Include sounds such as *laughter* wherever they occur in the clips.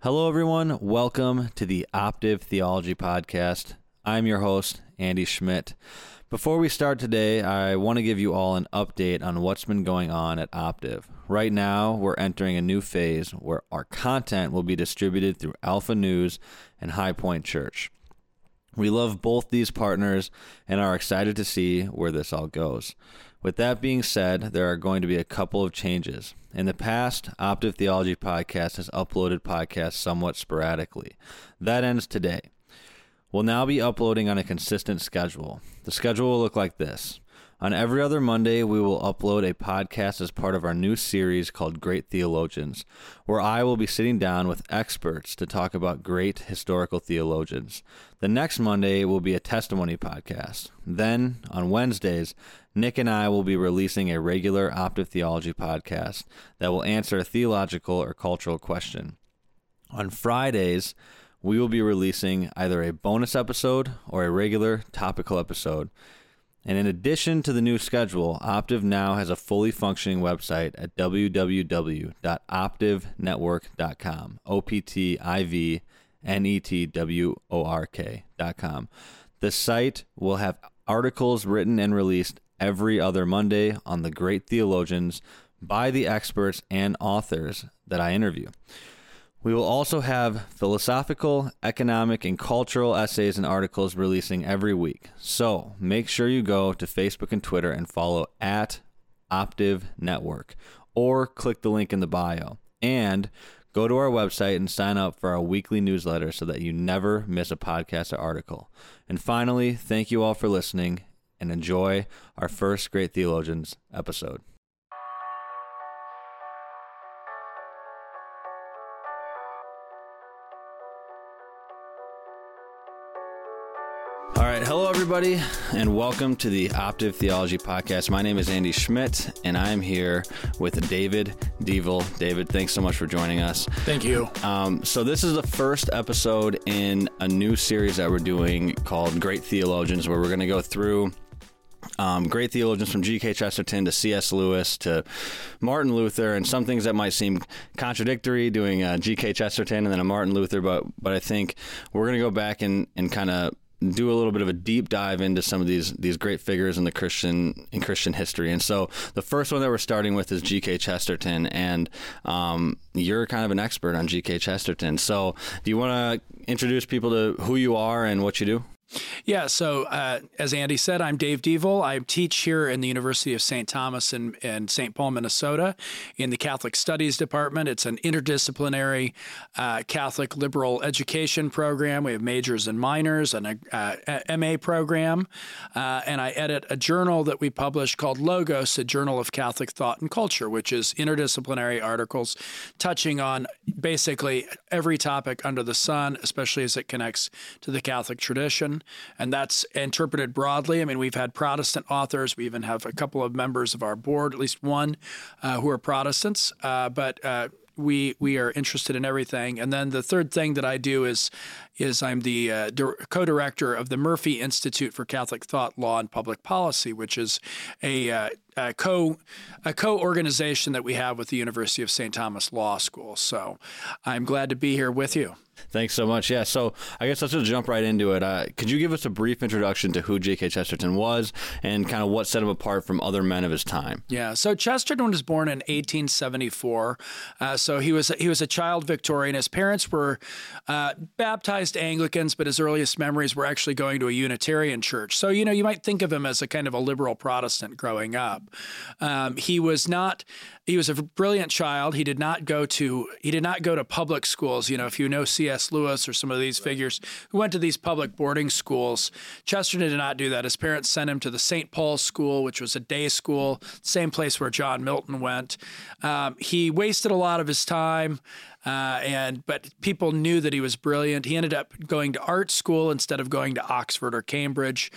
Hello, everyone. Welcome to the Optiv Theology Podcast. I'm your host, Andy Schmidt. Before we start today, I want to give you all an update on what's been going on at Optiv. Right now, we're entering a new phase where our content will be distributed through Alpha News and High Point Church. We love both these partners and are excited to see where this all goes. With that being said, there are going to be a couple of changes. In the past, Optiv Theology Podcast has uploaded podcasts somewhat sporadically. That ends today. We'll now be uploading on a consistent schedule. The schedule will look like this. On every other Monday, we will upload a podcast as part of our new series called Great Theologians, where I will be sitting down with experts to talk about great historical theologians. The next Monday will be a testimony podcast. Then, on Wednesdays, Nick and I will be releasing a regular Optiv Theology podcast that will answer a theological or cultural question. On Fridays, we will be releasing either a bonus episode or a regular topical episode. And in addition to the new schedule, Optiv now has a fully functioning website at www.optivnetwork.com. O P T I V N E T W O R K.com. The site will have articles written and released every other Monday on the great theologians by the experts and authors that I interview. We will also have philosophical, economic, and cultural essays and articles releasing every week. So make sure you go to Facebook and Twitter and follow at Optiv Network or click the link in the bio. And go to our website and sign up for our weekly newsletter so that you never miss a podcast or article. And finally, thank you all for listening and enjoy our first Great Theologians episode. Everybody, and welcome to the Optiv Theology Podcast. My name is Andy Schmidt, and I am here with David Deavel. David, thanks so much for joining us. Thank you. Um, so this is the first episode in a new series that we're doing called Great Theologians, where we're going to go through um, great theologians from G.K. Chesterton to C.S. Lewis to Martin Luther, and some things that might seem contradictory doing uh, G.K. Chesterton and then a Martin Luther, but but I think we're going to go back and, and kind of do a little bit of a deep dive into some of these these great figures in the Christian in Christian history. And so the first one that we're starting with is G.K. Chesterton, and um, you're kind of an expert on G.K. Chesterton. So do you want to introduce people to who you are and what you do? Yeah, so uh, as Andy said, I'm Dave Deavel. I teach here in the University of St. Thomas in, in St. Paul, Minnesota, in the Catholic Studies Department. It's an interdisciplinary uh, Catholic liberal education program. We have majors and minors and a uh, MA program. Uh, and I edit a journal that we publish called Logos, a journal of Catholic thought and culture, which is interdisciplinary articles touching on basically every topic under the sun, especially as it connects to the Catholic tradition and that's interpreted broadly. I mean, we've had Protestant authors. We even have a couple of members of our board, at least one, uh, who are Protestants. Uh, but uh, we we are interested in everything. And then the third thing that I do is is I'm the uh, co-director of the Murphy Institute for Catholic Thought, Law, and Public Policy, which is a, uh, a co a co-organization that we have with the University of St. Thomas Law School. So I'm glad to be here with you. Thanks so much. Yeah, so I guess let's just jump right into it. Uh, could you give us a brief introduction to who G.K. Chesterton was and kind of what set him apart from other men of his time? Yeah, so Chesterton was born in 1874. Uh, so he was he was a child Victorian. His parents were uh, baptized Anglicans, but his earliest memories were actually going to a Unitarian church. So you know you might think of him as a kind of a liberal Protestant growing up. Um, he was not he was a brilliant child. He did not go to he did not go to public schools. You know, if you know C.S. Lewis or some of these figures who went to these public boarding schools, Chesterton did not do that. His parents sent him to the St. Paul's School, which was a day school, same place where John Milton went. Um, he wasted a lot of his time. Uh, and but people knew that he was brilliant. He ended up going to art school instead of going to Oxford or Cambridge,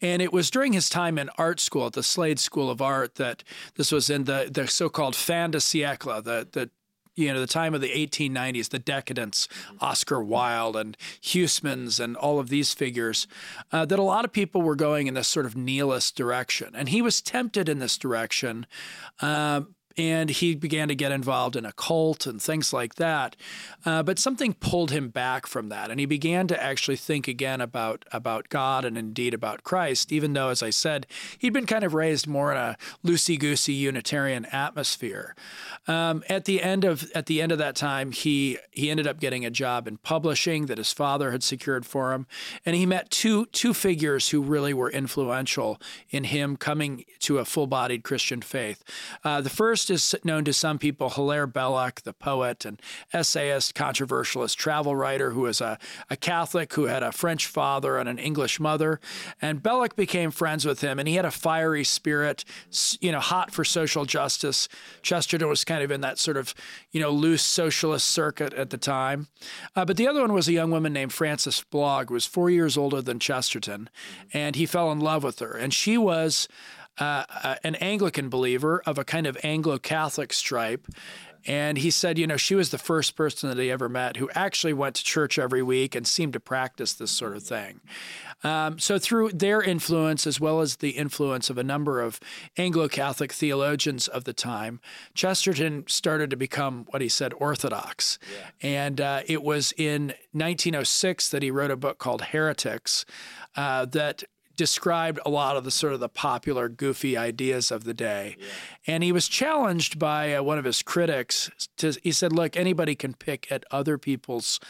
and it was during his time in art school at the Slade School of Art that this was in the the so-called fin de siècle, the the you know, the time of the 1890s, the decadence, Oscar Wilde and Huysmans and all of these figures, uh, that a lot of people were going in this sort of nihilist direction. And he was tempted in this direction. Uh, and he began to get involved in a cult and things like that. Uh, but something pulled him back from that, and he began to actually think again about about God and indeed about Christ. Even though, as I said, he'd been kind of raised more in a loosey goosey Unitarian atmosphere. Um, at the end of at the end of that time, he he ended up getting a job in publishing that his father had secured for him, and he met two two figures who really were influential in him coming to a full bodied Christian faith. Uh, the first is known to some people, Hilaire Belloc, the poet and essayist, controversialist, travel writer who was a, a Catholic who had a French father and an English mother. And Belloc became friends with him, and he had a fiery spirit, you know, hot for social justice. Chesterton was kind of in that sort of, you know, loose socialist circuit at the time. Uh, but the other one was a young woman named Frances Blogg, who was four years older than Chesterton, and he fell in love with her. And she was uh, uh, an Anglican believer of a kind of Anglo Catholic stripe. And he said, you know, she was the first person that he ever met who actually went to church every week and seemed to practice this sort of thing. Um, so, through their influence, as well as the influence of a number of Anglo Catholic theologians of the time, Chesterton started to become what he said orthodox. Yeah. And uh, it was in 1906 that he wrote a book called Heretics uh, that described a lot of the sort of the popular goofy ideas of the day. Yeah. And he was challenged by uh, one of his critics. To, he said, "Look, anybody can pick at other people's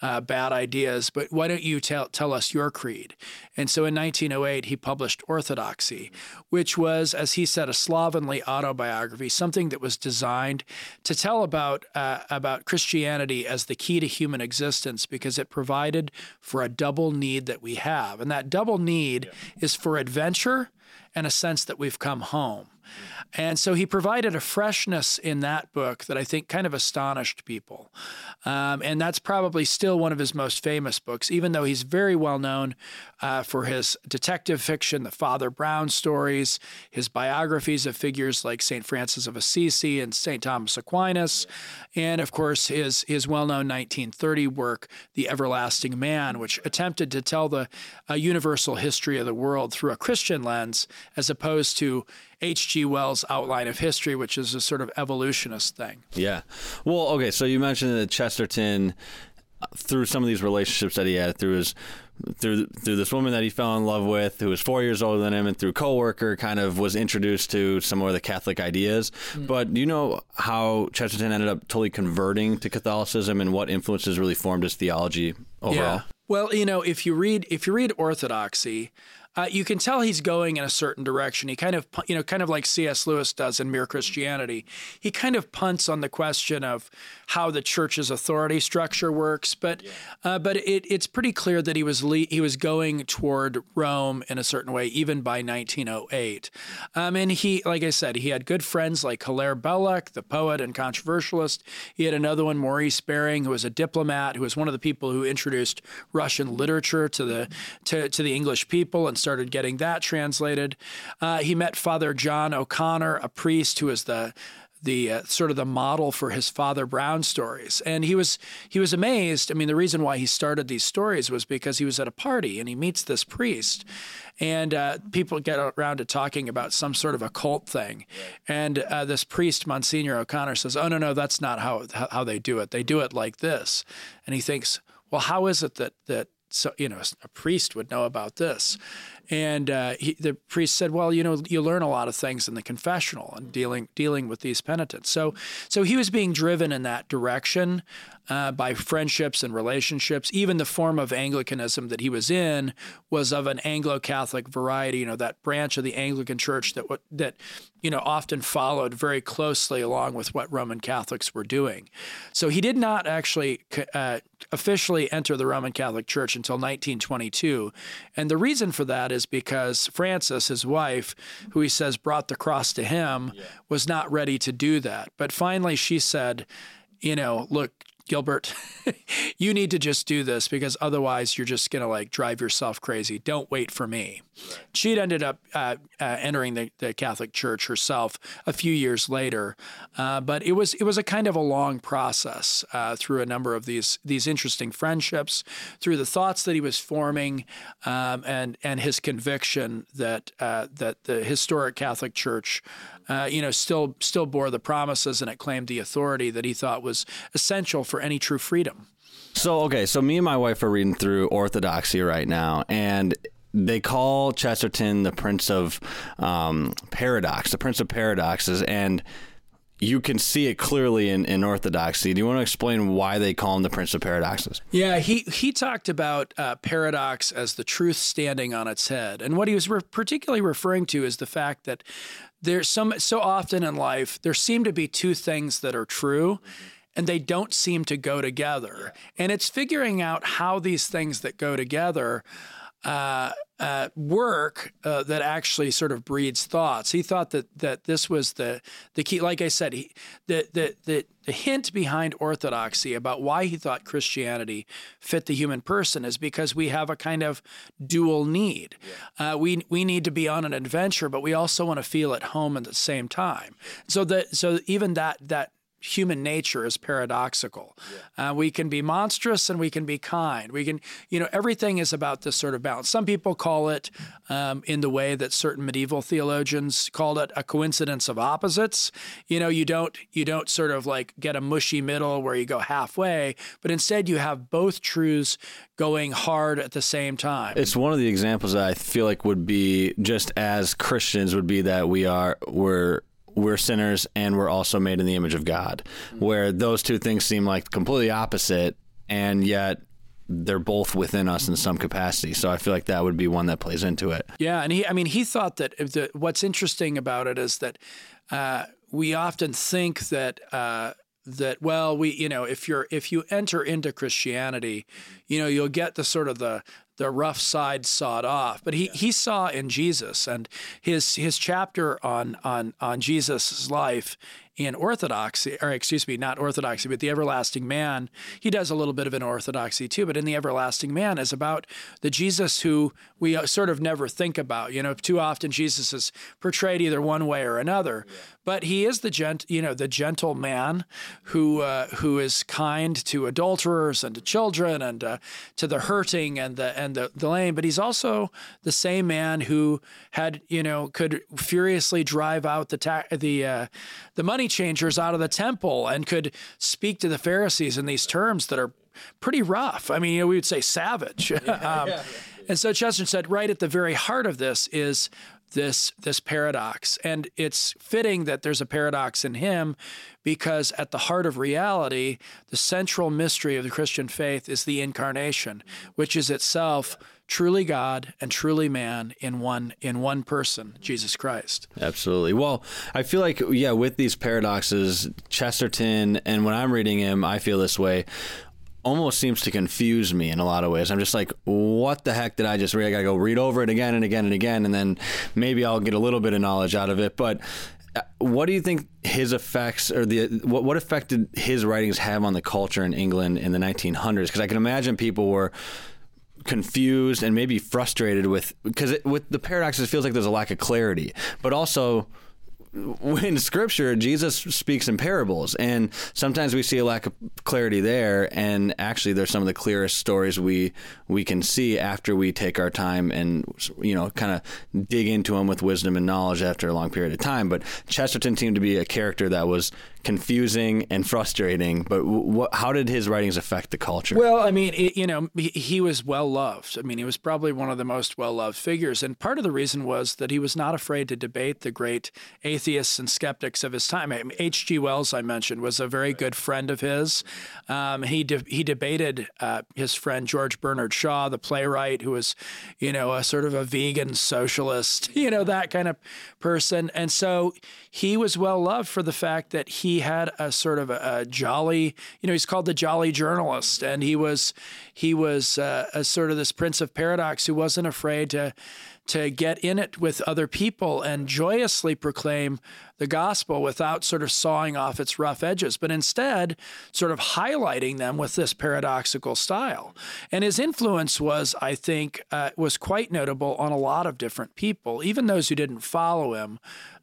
uh, bad ideas, but why don't you tell, tell us your creed? And so in 1908, he published Orthodoxy, which was, as he said, a slovenly autobiography, something that was designed to tell about, uh, about Christianity as the key to human existence because it provided for a double need that we have. And that double need yeah. is for adventure and a sense that we've come home. And so he provided a freshness in that book that I think kind of astonished people. Um, and that's probably still one of his most famous books, even though he's very well known uh, for his detective fiction, the Father Brown stories, his biographies of figures like St. Francis of Assisi and St. Thomas Aquinas, and of course his, his well known 1930 work, The Everlasting Man, which attempted to tell the uh, universal history of the world through a Christian lens as opposed to H.G. Wells' outline of history, which is a sort of evolutionist thing. Yeah. Well, okay. So you mentioned that Chesterton, through some of these relationships that he had, through his through through this woman that he fell in love with, who was four years older than him, and through coworker, kind of was introduced to some of the Catholic ideas. Mm-hmm. But do you know how Chesterton ended up totally converting to Catholicism, and what influences really formed his theology overall? Yeah. Well, you know, if you read if you read Orthodoxy, uh, you can tell he's going in a certain direction. He kind of, you know, kind of like C.S. Lewis does in Mere Christianity. He kind of punts on the question of how the church's authority structure works, but yeah. uh, but it, it's pretty clear that he was le- he was going toward Rome in a certain way, even by 1908. Um, and he, like I said, he had good friends like Hilaire Belloc, the poet and controversialist. He had another one, Maurice Baring, who was a diplomat, who was one of the people who introduced Russian literature to the to, to the English people and started getting that translated. Uh, he met Father John O'Connor, a priest who was the the uh, sort of the model for his father Brown stories, and he was he was amazed. I mean, the reason why he started these stories was because he was at a party and he meets this priest, and uh, people get around to talking about some sort of occult thing, and uh, this priest Monsignor O'Connor says, "Oh no, no, that's not how how they do it. They do it like this," and he thinks, "Well, how is it that that so you know a priest would know about this and uh, he, the priest said, "Well, you know, you learn a lot of things in the confessional and dealing dealing with these penitents." So, so he was being driven in that direction uh, by friendships and relationships. Even the form of Anglicanism that he was in was of an Anglo-Catholic variety. You know, that branch of the Anglican Church that that you know often followed very closely along with what Roman Catholics were doing. So he did not actually uh, officially enter the Roman Catholic Church until 1922, and the reason for that is is because Frances, his wife, who he says brought the cross to him, yeah. was not ready to do that. But finally, she said, you know, look, Gilbert, *laughs* you need to just do this because otherwise you're just going to like drive yourself crazy. Don't wait for me. Right. She'd ended up uh, uh, entering the, the, Catholic Church herself a few years later, uh, but it was it was a kind of a long process uh, through a number of these these interesting friendships, through the thoughts that he was forming, um, and and his conviction that uh, that the historic Catholic Church uh, you know, still still bore the promises and it claimed the authority that he thought was essential for any true freedom. So okay, so me and my wife are reading through Orthodoxy right now, and they call Chesterton the Prince of um, Paradox, the Prince of Paradoxes, and you can see it clearly in, in Orthodoxy. Do you want to explain why they call him the Prince of Paradoxes? Yeah, he, he talked about uh, paradox as the truth standing on its head. And what he was re- particularly referring to is the fact that there's some so often in life there seem to be two things that are true and they don't seem to go together. And it's figuring out how these things that go together uh, uh, work uh, that actually sort of breeds thoughts. He thought that that this was the the key. Like I said, he, the, the the the hint behind orthodoxy about why he thought Christianity fit the human person is because we have a kind of dual need. Yeah. Uh, we we need to be on an adventure, but we also want to feel at home at the same time. So that so even that that human nature is paradoxical. Yeah. Uh, we can be monstrous and we can be kind. We can, you know, everything is about this sort of balance. Some people call it, um, in the way that certain medieval theologians called it, a coincidence of opposites. You know, you don't you don't sort of like get a mushy middle where you go halfway, but instead you have both truths going hard at the same time. It's one of the examples that I feel like would be just as Christians would be that we are we're we're sinners and we're also made in the image of God, where those two things seem like completely opposite, and yet they're both within us in some capacity. So I feel like that would be one that plays into it. Yeah, and he, I mean, he thought that the, what's interesting about it is that uh, we often think that. Uh, that well we you know if you're if you enter into christianity you know you'll get the sort of the the rough side sawed off. But he, yeah. he saw in Jesus and his his chapter on on on Jesus' life in Orthodoxy, or excuse me, not Orthodoxy, but the Everlasting Man. He does a little bit of an Orthodoxy too, but in the Everlasting Man is about the Jesus who we uh, sort of never think about. You know, too often Jesus is portrayed either one way or another, yeah. But he is the gent, you know, the gentle man who uh, who is kind to adulterers and to children and uh, to the hurting and the and the, the lame. But he's also the same man who had you know could furiously drive out the ta- the uh, the money changers out of the temple and could speak to the Pharisees in these terms that are pretty rough. I mean, you know, we would say savage. *laughs* Yeah, um, yeah, yeah. And so Chesterton said, right at the very heart of this is this this paradox, and it's fitting that there's a paradox in him, because at the heart of reality, the central mystery of the Christian faith is the incarnation, which is itself truly God and truly man in one in one person, Jesus Christ. Absolutely. Well, I feel like yeah, with these paradoxes, Chesterton and when I'm reading him, I feel this way almost seems to confuse me in a lot of ways. I'm just like, what the heck did I just read? I got to go read over it again and again and again, and then maybe I'll get a little bit of knowledge out of it. But uh, what do you think his effects or the what, what effect did his writings have on the culture in England in the 1900s? Because I can imagine people were confused and maybe frustrated with because with the paradoxes it feels like there's a lack of clarity but also *laughs* in scripture jesus speaks in parables and sometimes we see a lack of clarity there and actually there's some of the clearest stories we we can see after we take our time and you know kind of dig into them with wisdom and knowledge after a long period of time. But chesterton seemed to be a character that was confusing and frustrating. But how did his writings affect the culture? Well, I mean, it, you know, he, he, was well loved. I mean, he was probably one of the most well loved figures. And part of the reason was that he was not afraid to debate the great atheists and skeptics of his time. H.G. Wells, I mentioned, was a very good friend of his. Um, he de- he debated uh, his friend George Bernard Shaw, the playwright, who was, you know, a sort of a vegan socialist, *laughs* you know, that kind of person. And so he was well loved for the fact that he he had a sort of a, a, jolly, you know, he's called the jolly journalist, and he was he was uh, a sort of this prince of paradox who wasn't afraid to to get in it with other people and joyously proclaim the gospel without sort of sawing off its rough edges, but instead sort of highlighting them with this paradoxical style. And his influence was, I think, uh, was quite notable on a lot of different people, even those who didn't follow him.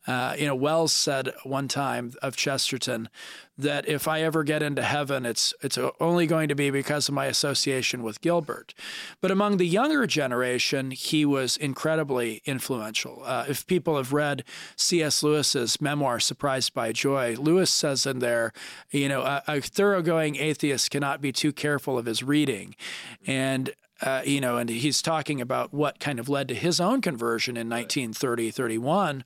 Uh, you know, Wells said one time of Chesterton that if I ever get into heaven, it's it's only going to be because of my association with Gilbert. But among the younger generation, he was incredibly influential. Uh, if people have read C.S. Lewis's memoir, Surprised by Joy, Lewis says in there, you know, a, a thoroughgoing atheist cannot be too careful of his reading, and uh, you know, and he's talking about what kind of led to his own conversion in 1930, 31.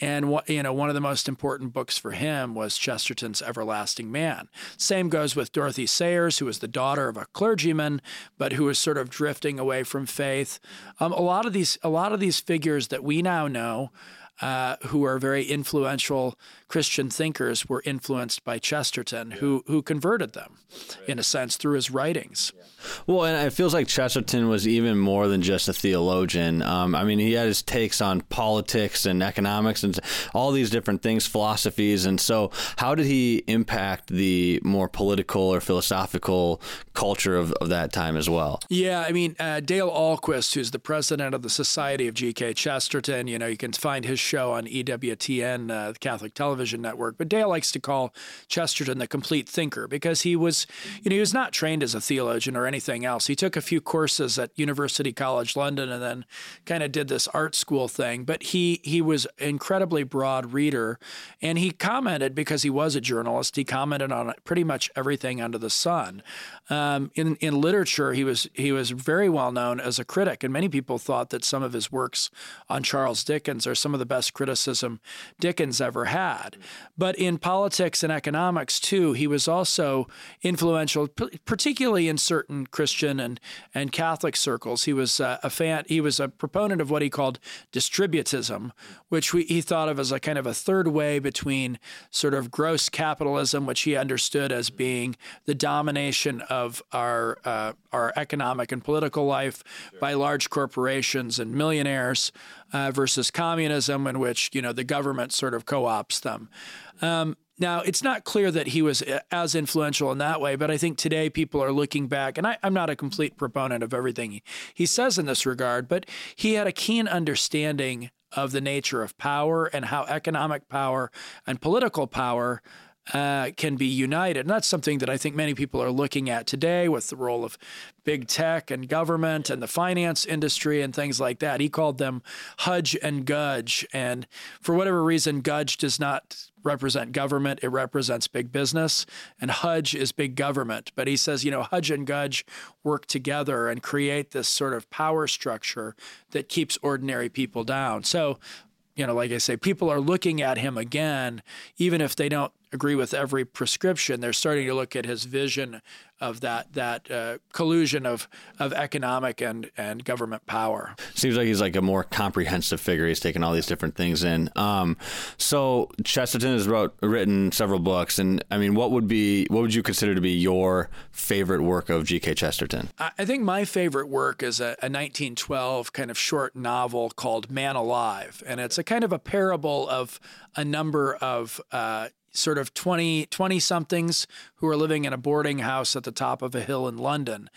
And you know, one of the most important books for him was Chesterton's Everlasting Man. Same goes with Dorothy Sayers, who was the daughter of a clergyman, but who was sort of drifting away from faith. Um, a lot of these, a lot of these figures that we now know uh, who are very influential Christian thinkers were influenced by Chesterton, who who converted them, in a sense, through his writings. Well, and it feels like Chesterton was even more than just a theologian. Um, I mean, he had his takes on politics and economics and all these different things, philosophies. And so, how did he impact the more political or philosophical culture of, of that time as well? Yeah, I mean, uh, Dale Ahlquist, who's the president of the Society of G.K. Chesterton, you know, you can find his show on EWTN, uh, Catholic Television Network. But Dale likes to call Chesterton the complete thinker because he was, you know, he was not trained as a theologian or anything else. He took a few courses at University College London and then kind of did this art school thing. But he he was incredibly broad reader, and he commented because he was a journalist. He commented on pretty much everything under the sun. Um, in in literature, he was he was very well known as a critic, and many people thought that some of his works on Charles Dickens are some of the best criticism Dickens ever had. But in politics and economics too, he was also influential, particularly in certain Christian and and Catholic circles. He was uh, a fan. He was a proponent of what he called distributism, which we, he thought of as a kind of a third way between sort of gross capitalism, which he understood as being the domination of our uh, our economic and political life by large corporations and millionaires, uh, versus communism, in which you know the government sort of co-ops them. Um, now, it's not clear that he was uh, as influential in that way, but I think today people are looking back, and I, am not a complete proponent of everything he, he says in this regard, but he had a keen understanding of the nature of power and how economic power and political power uh, can be united. And that's something that I think many people are looking at today with the role of big tech and government and the finance industry and things like that. He called them Hudge and Gudge. And for whatever reason, Gudge does not represent government, it represents big business. And Hudge is big government. But he says, you know, Hudge and Gudge work together and create this sort of power structure that keeps ordinary people down. So you know, like I say, people are looking at him again, even if they don't agree with every prescription. They're starting to look at his vision of that that uh, collusion of of economic and and government power. Seems like he's like a more comprehensive figure. He's taken all these different things in. Um, so Chesterton has wrote written several books, and I mean, what would be what would you consider to be your favorite work of G.K. Chesterton? I think my favorite work is a, a 1912 kind of short novel called Man Alive, and it's a kind of a parable of a number of uh, sort of 20, 20 somethings who are living in a boarding house at the top of a hill in London.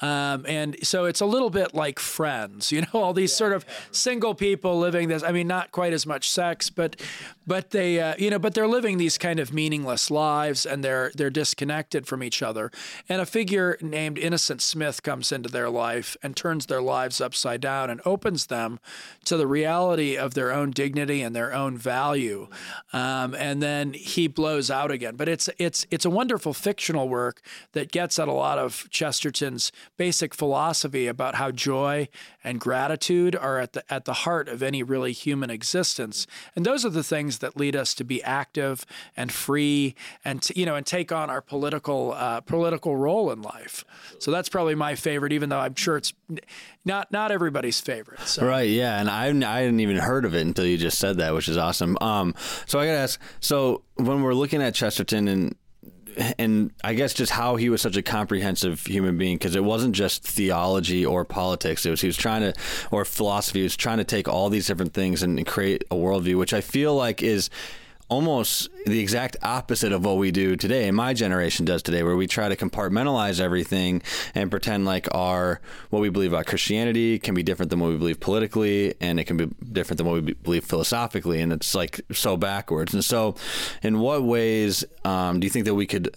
Um, and so it's a little bit like friends, you know, *laughs* all these sort of single people living this. I mean, not quite as much sex, but but they, uh, you know, but they're living these kind of meaningless lives, and they're they're disconnected from each other. And a figure named Innocent Smith comes into their life and turns their lives upside down and opens them to the reality of their own dignity and their own value. Um, and then he blows out again. But it's it's it's a wonderful fictional work that gets at a lot of Chesterton's basic philosophy about how joy and gratitude are at the at the heart of any really human existence. And those are the things that lead us to be active and free and to, you know and take on our political uh, political role in life. So that's probably my favorite, even though I'm sure it's not not everybody's favorite. So. Right? Yeah, and I I hadn't even heard of it until you just said that, which is awesome. Um, so I got to ask. So when we're looking at Chesterton and and I guess just how he was such a comprehensive human being because it wasn't just theology or politics. It was he was trying to or philosophy. He was trying to take all these different things and create a worldview, which I feel like is almost the exact opposite of what we do today and my generation does today where we try to compartmentalize everything and pretend like our what we believe about christianity can be different than what we believe politically and it can be different than what we believe philosophically and it's like so backwards. And so in what ways um, do you think that we could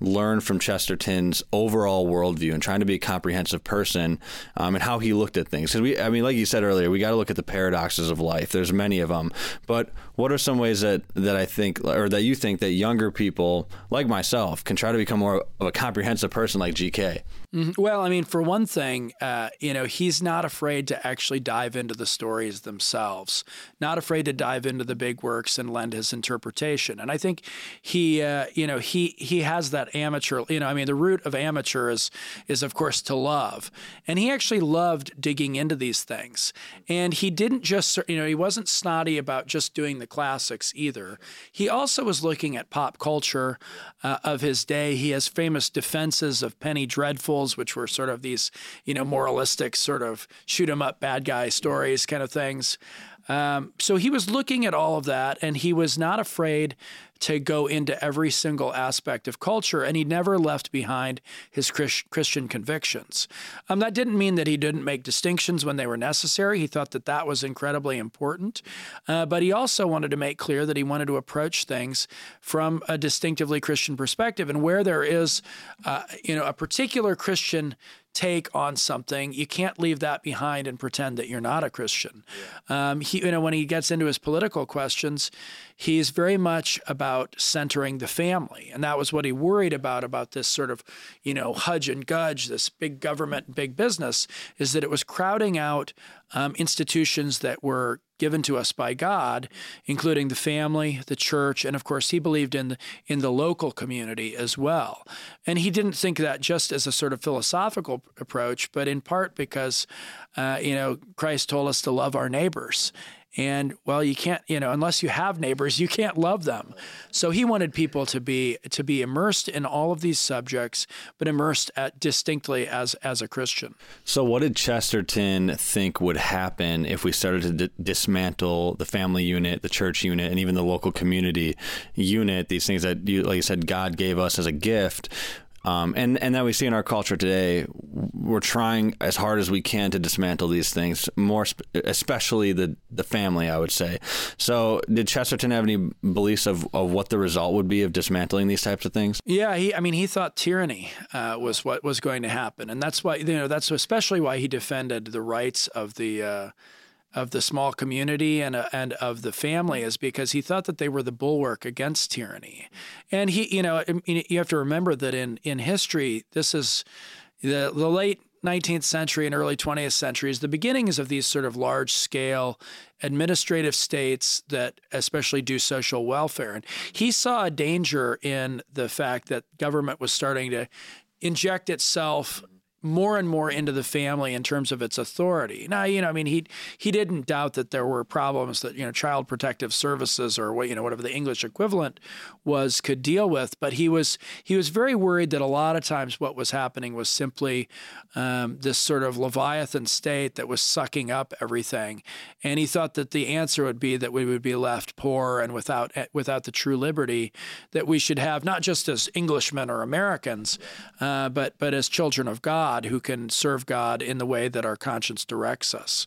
learn from Chesterton's overall worldview and trying to be a comprehensive person um, and how he looked at things. Because we, I mean, like you said earlier, we got to look at the paradoxes of life. There's many of them, but what are some ways that that I think, or that you think, that younger people like myself can try to become more of a comprehensive person like GK? Mm-hmm. Well, I mean, for one thing, uh, you know, he's not afraid to actually dive into the stories themselves, not afraid to dive into the big works and lend his interpretation. And I think he, uh, you know, he he has that amateur. You know, I mean, the root of amateur is is of course to love, and he actually loved digging into these things. And he didn't just, you know, he wasn't snotty about just doing the classics either. He also was looking at pop culture uh, of his day. He has famous defenses of Penny Dreadfuls, which were sort of these, you know, moralistic sort of shoot 'em up bad guy stories kind of things. Um, so he was looking at all of that, and he was not afraid to go into every single aspect of culture, and he never left behind his Christian convictions. Um, that didn't mean that he didn't make distinctions when they were necessary. He thought that that was incredibly important, uh, but he also wanted to make clear that he wanted to approach things from a distinctively Christian perspective, and where there is, uh, you know, a particular Christian take on something, you can't leave that behind and pretend that you're not a Christian. Yeah. Um, he, you know, when he gets into his political questions, he's very much about centering the family, and that was what he worried about about this sort of, you know, hudge and gudge, this big government, big business, is that it was crowding out um, institutions that were given to us by God, including the family, the church, and of course, he believed in the, in the local community as well. And he didn't think that just as a sort of philosophical approach, but in part because, uh, you know, Christ told us to love our neighbors. And well, you can't, you know, unless you have neighbors, you can't love them. So he wanted people to be to be immersed in all of these subjects, but immersed at, distinctly as as a Christian. So, what did Chesterton think would happen if we started to d- dismantle the family unit, the church unit, and even the local community unit? These things that, you, like you said, God gave us as a gift um, and and that we see in our culture today, we're trying as hard as we can to dismantle these things, more sp- especially the the family. I would say. So, did Chesterton have any beliefs of, of what the result would be of dismantling these types of things? Yeah, he. I mean, he thought tyranny uh, was what was going to happen, and that's why you know that's especially why he defended the rights of the. Uh, of the small community and, uh, and of the family is because he thought that they were the bulwark against tyranny. And he, you know, you have to remember that in, in history, this is the, the late 19th century and early 20th centuries, the beginnings of these sort of large scale administrative states that especially do social welfare. And he saw a danger in the fact that government was starting to inject itself more and more into the family in terms of its authority. Now, you know, I mean, he he didn't doubt that there were problems that you know Child Protective Services or what you know whatever the English equivalent was could deal with, but he was he was very worried that a lot of times what was happening was simply um, this sort of leviathan state that was sucking up everything, and he thought that the answer would be that we would be left poor and without without the true liberty that we should have, not just as Englishmen or Americans, uh, but but as children of God God who can serve God in the way that our conscience directs us.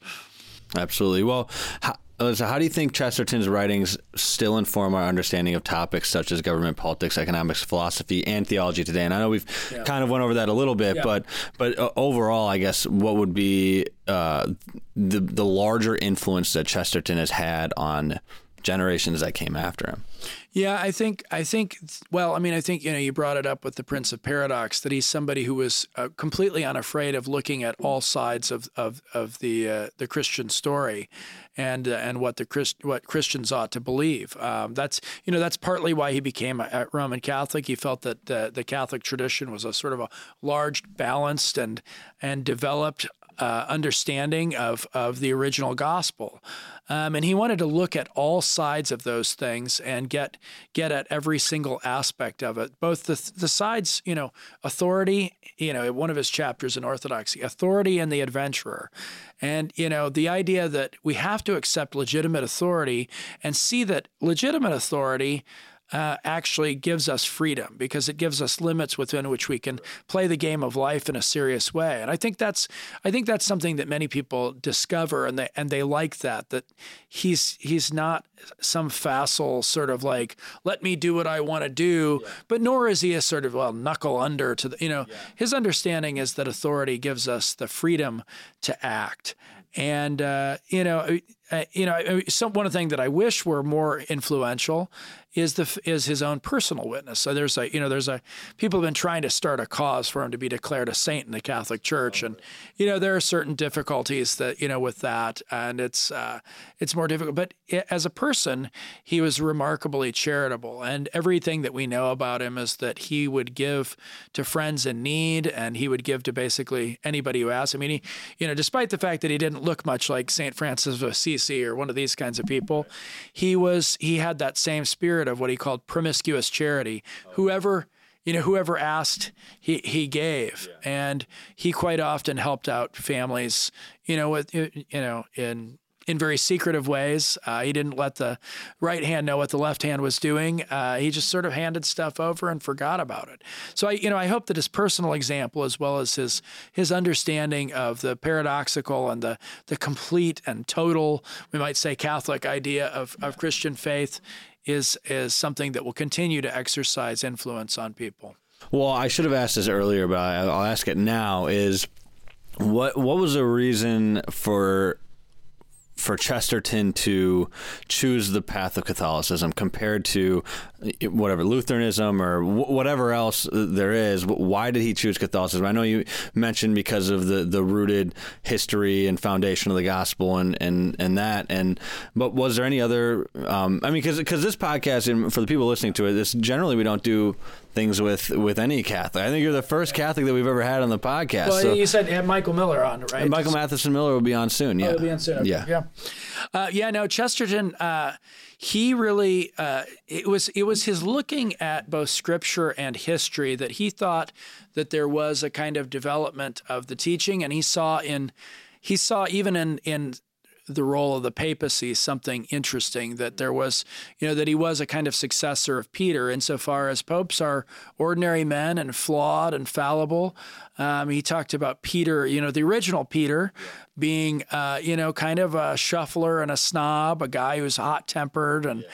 Absolutely. Well, how, how do you think Chesterton's writings still inform our understanding of topics such as government, politics, economics, philosophy, and theology today? And I know we've yeah. kind of went over that a little bit, yeah. but but uh, overall, I guess what would be uh, the the larger influence that Chesterton has had on generations that came after him? Yeah, I think I think well, I mean, I think you know you brought it up with the Prince of Paradox that he's somebody who was uh, completely unafraid of looking at all sides of of, of the uh, the Christian story, and uh, and what the Christ, what Christians ought to believe. Um, that's you know that's partly why he became a, Roman Catholic. He felt that the, the Catholic tradition was a sort of a large, balanced, and and developed uh, understanding of of the original gospel. Um, and he wanted to look at all sides of those things and get get at every single aspect of it, both the the sides, you know, authority. You know, one of his chapters in Orthodoxy, authority and the adventurer, and you know the idea that we have to accept legitimate authority and see that legitimate authority uh, actually gives us freedom because it gives us limits within which we can play the game of life in a serious way. And I think that's I think that's something that many people discover and they and they like that that he's he's not some facile sort of like let me do what I want to do, yeah. but nor is he a sort of well knuckle under to the you know yeah. his understanding is that authority gives us the freedom to act. And uh, you know, uh, you know, some one thing that I wish were more influential is the is his own personal witness. So there's a you know there's a people have been trying to start a cause for him to be declared a saint in the Catholic Church, and you know there are certain difficulties that you know with that, and it's uh, it's more difficult. But as a person, he was remarkably charitable, and everything that we know about him is that he would give to friends in need, and he would give to basically anybody who asked. I mean, he you know despite the fact that he didn't look much like Saint Francis of Assisi or one of these kinds of people, he was he had that same spirit spirit of what he called promiscuous charity. Whoever you know, whoever asked, he he gave, yeah. and he quite often helped out families. You know, with you know in in very secretive ways. Uh, he didn't let the right hand know what the left hand was doing. Uh, he just sort of handed stuff over and forgot about it. So I, you know, I hope that his personal example, as well as his his understanding of the paradoxical and the the complete and total, we might say, Catholic idea of of Christian faith, is is something that will continue to exercise influence on people. Well, I should have asked this earlier, but I'll ask it now. Is what what was the reason for for Chesterton to choose the path of Catholicism compared to whatever Lutheranism or whatever else there is. Why did he choose Catholicism? I know you mentioned because of the, the rooted history and foundation of the gospel and, and, and that. And but was there any other? Um, I mean, because because this podcast and for the people listening to it, this generally we don't do things with with any Catholic. I think you're the first Catholic that we've ever had on the podcast. Well, so. you said you had Michael Miller on, right? And Michael Matheson Miller will be on soon. Yeah, oh, will be on soon. Okay. Yeah, yeah, uh, yeah. No, Chesterton. Uh, he really uh, it was it was his looking at both scripture and history that he thought that there was a kind of development of the teaching, and he saw in he saw even in in the role of the papacy something interesting that there was, you know, that he was a kind of successor of Peter insofar as popes are ordinary men and flawed and fallible. Um, he talked about Peter, you know, the original Peter being, uh, you know, kind of a shuffler and a snob, a guy who's hot tempered and, yeah.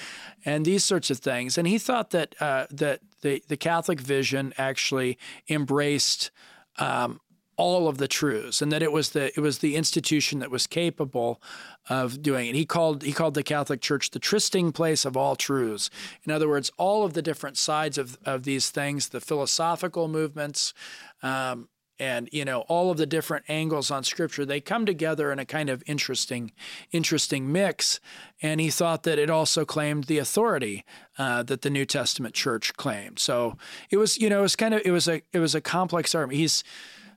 and these sorts of things. And he thought that, uh, that the, the Catholic vision actually embraced um, all of the truths and that it was the it was the institution that was capable of doing it. He called he called the Catholic Church the trysting place of all truths. In other words, all of the different sides of, of these things, the philosophical movements, um, and you know all of the different angles on scripture they come together in a kind of interesting interesting mix and he thought that it also claimed the authority uh, that the new testament church claimed so it was you know it was kind of it was a it was a complex argument he's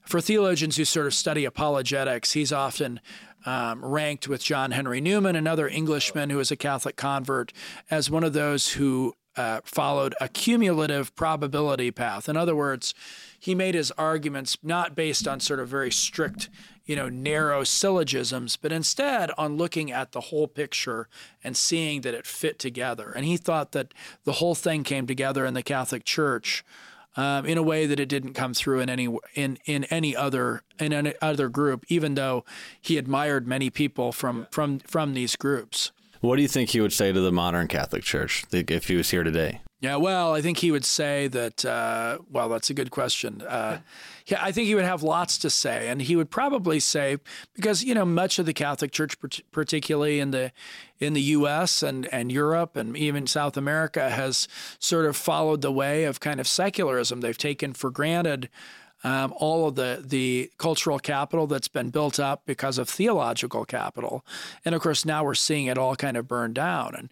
for theologians who sort of study apologetics, he's often um, ranked with John Henry Newman, another Englishman who was a Catholic convert, as one of those who uh, followed a cumulative probability path. In other words, he made his arguments not based on sort of very strict, you know, narrow syllogisms, but instead on looking at the whole picture and seeing that it fit together. And he thought that the whole thing came together in the Catholic Church um, in a way that it didn't come through in any in in any other in any other group, even though he admired many people from from from these groups. What do you think he would say to the modern Catholic Church if he was here today? Yeah, well, I think he would say that. Uh, well, that's a good question. Uh, yeah, I think he would have lots to say, and he would probably say because you know much of the Catholic Church, particularly in the in the U.S. and and Europe and even South America, has sort of followed the way of kind of secularism. They've taken for granted. Um, all of the the cultural capital that's been built up because of theological capital, and of course now we're seeing it all kind of burned down. And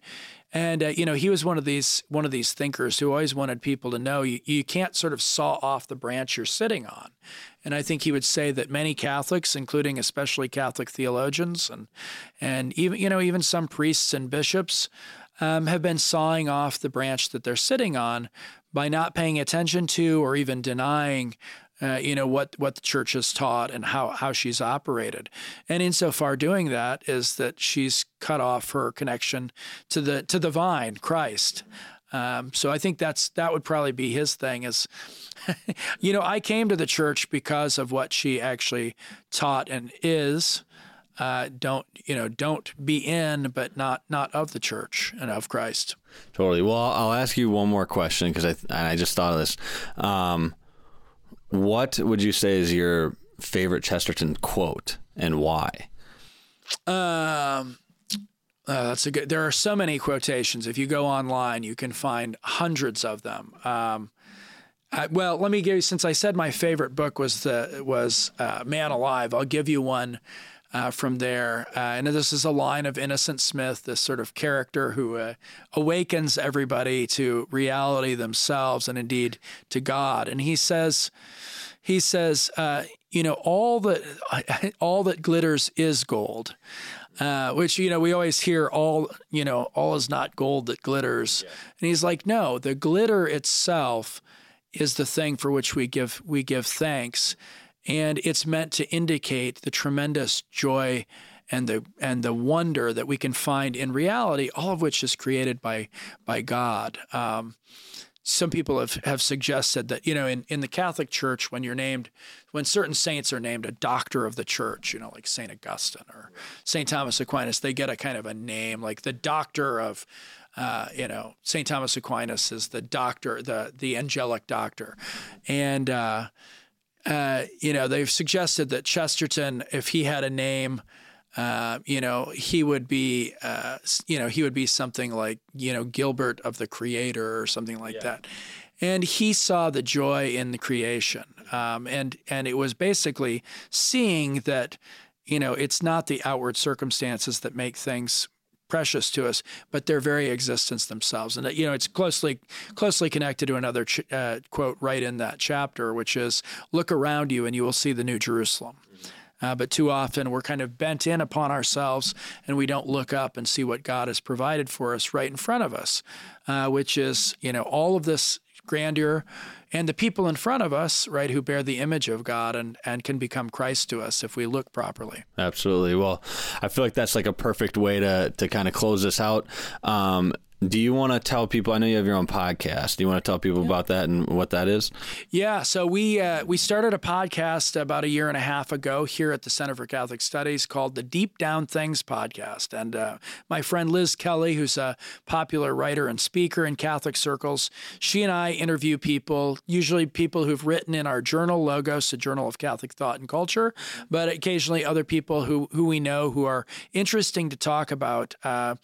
And uh, you know, he was one of these one of these thinkers who always wanted people to know you, you can't sort of saw off the branch you're sitting on. And I think he would say that many Catholics, including especially Catholic theologians and and even you know even some priests and bishops, um, have been sawing off the branch that they're sitting on by not paying attention to or even denying uh, you know what what the church has taught and how how she's operated, and insofar doing that is that she's cut off her connection to the to the vine, Christ. Um, so I think that's that would probably be his thing. Is *laughs* you know I came to the church because of what she actually taught and is. Uh, don't you know? Don't be in, but not not of the church and of Christ. Totally. Well, I'll ask you one more question because I I just thought of this. Um, what would you say is your favorite Chesterton quote and why? Um, uh, that's a good. There are so many quotations. If you go online, you can find hundreds of them. Um, uh, well, let me give you. Since I said my favorite book was the was uh, Man Alive, I'll give you one uh, from there. Uh, and this is a line of Innocent Smith, this sort of character who uh, awakens everybody to reality themselves and indeed to God. And he says he says, uh, you know, all that *laughs* all that glitters is gold. Uh, which you know we always hear all you know all is not gold that glitters, yeah. and he's like, no, the glitter itself is the thing for which we give we give thanks, and it's meant to indicate the tremendous joy and the and the wonder that we can find in reality, all of which is created by by God. Um, some people have, have suggested that, you know, in, in the Catholic Church, when you're named, when certain saints are named a doctor of the church, you know, like St. Augustine or St. Thomas Aquinas, they get a kind of a name, like the doctor of, uh, you know, St. Thomas Aquinas is the doctor, the, the angelic doctor. And, uh, uh, you know, they've suggested that Chesterton, if he had a name, uh, you know, he would be, uh, you know, he would be something like, you know, Gilbert of the Creator or something like yeah. that. And he saw the joy in the creation, um, and and it was basically seeing that, you know, it's not the outward circumstances that make things precious to us, but their very existence themselves. And you know, it's closely closely connected to another ch- uh, quote right in that chapter, which is, "Look around you, and you will see the New Jerusalem." Uh, but too often we're kind of bent in upon ourselves and we don't look up and see what God has provided for us right in front of us, uh, which is, you know, all of this grandeur and the people in front of us, right, who bear the image of God and, and can become Christ to us if we look properly. Absolutely. Well, I feel like that's like a perfect way to, to kind of close this out. Um, do you want to tell people? I know you have your own podcast. Do you want to tell people yeah. about that and what that is? Yeah. So we uh, we started a podcast about a year and a half ago here at the Center for Catholic Studies called the Deep Down Things podcast. And uh, my friend Liz Kelly, who's a popular writer and speaker in Catholic circles, she and I interview people, usually people who've written in our journal, Logos, the journal of Catholic thought and culture, but occasionally other people who who we know who are interesting to talk about. Uh,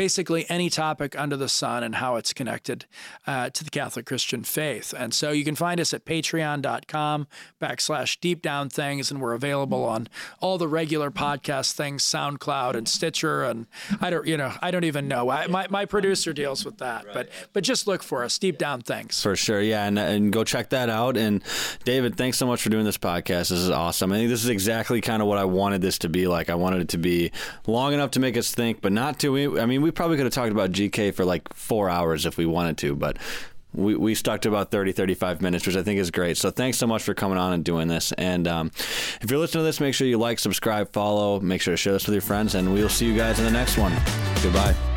basically any topic under the sun and how it's connected uh, to the Catholic Christian faith. And so you can find us at patreon.com backslash deep down things, and we're available on all the regular podcast things, SoundCloud and Stitcher. And I don't, you know, I don't even know. I, my, my producer deals with that, but, but just look for us, deep down things. For sure. Yeah. And, and go check that out. And David, thanks so much for doing this podcast. This is awesome. I think this is exactly kind of what I wanted this to be like. I wanted it to be long enough to make us think, but not too, I mean, we probably could have talked about GK for like four hours if we wanted to, but we, we stuck to about 30, 35 minutes, which I think is great. So thanks so much for coming on and doing this. And um, if you're listening to this, make sure you like, subscribe, follow, make sure to share this with your friends, and we'll see you guys in the next one. Goodbye.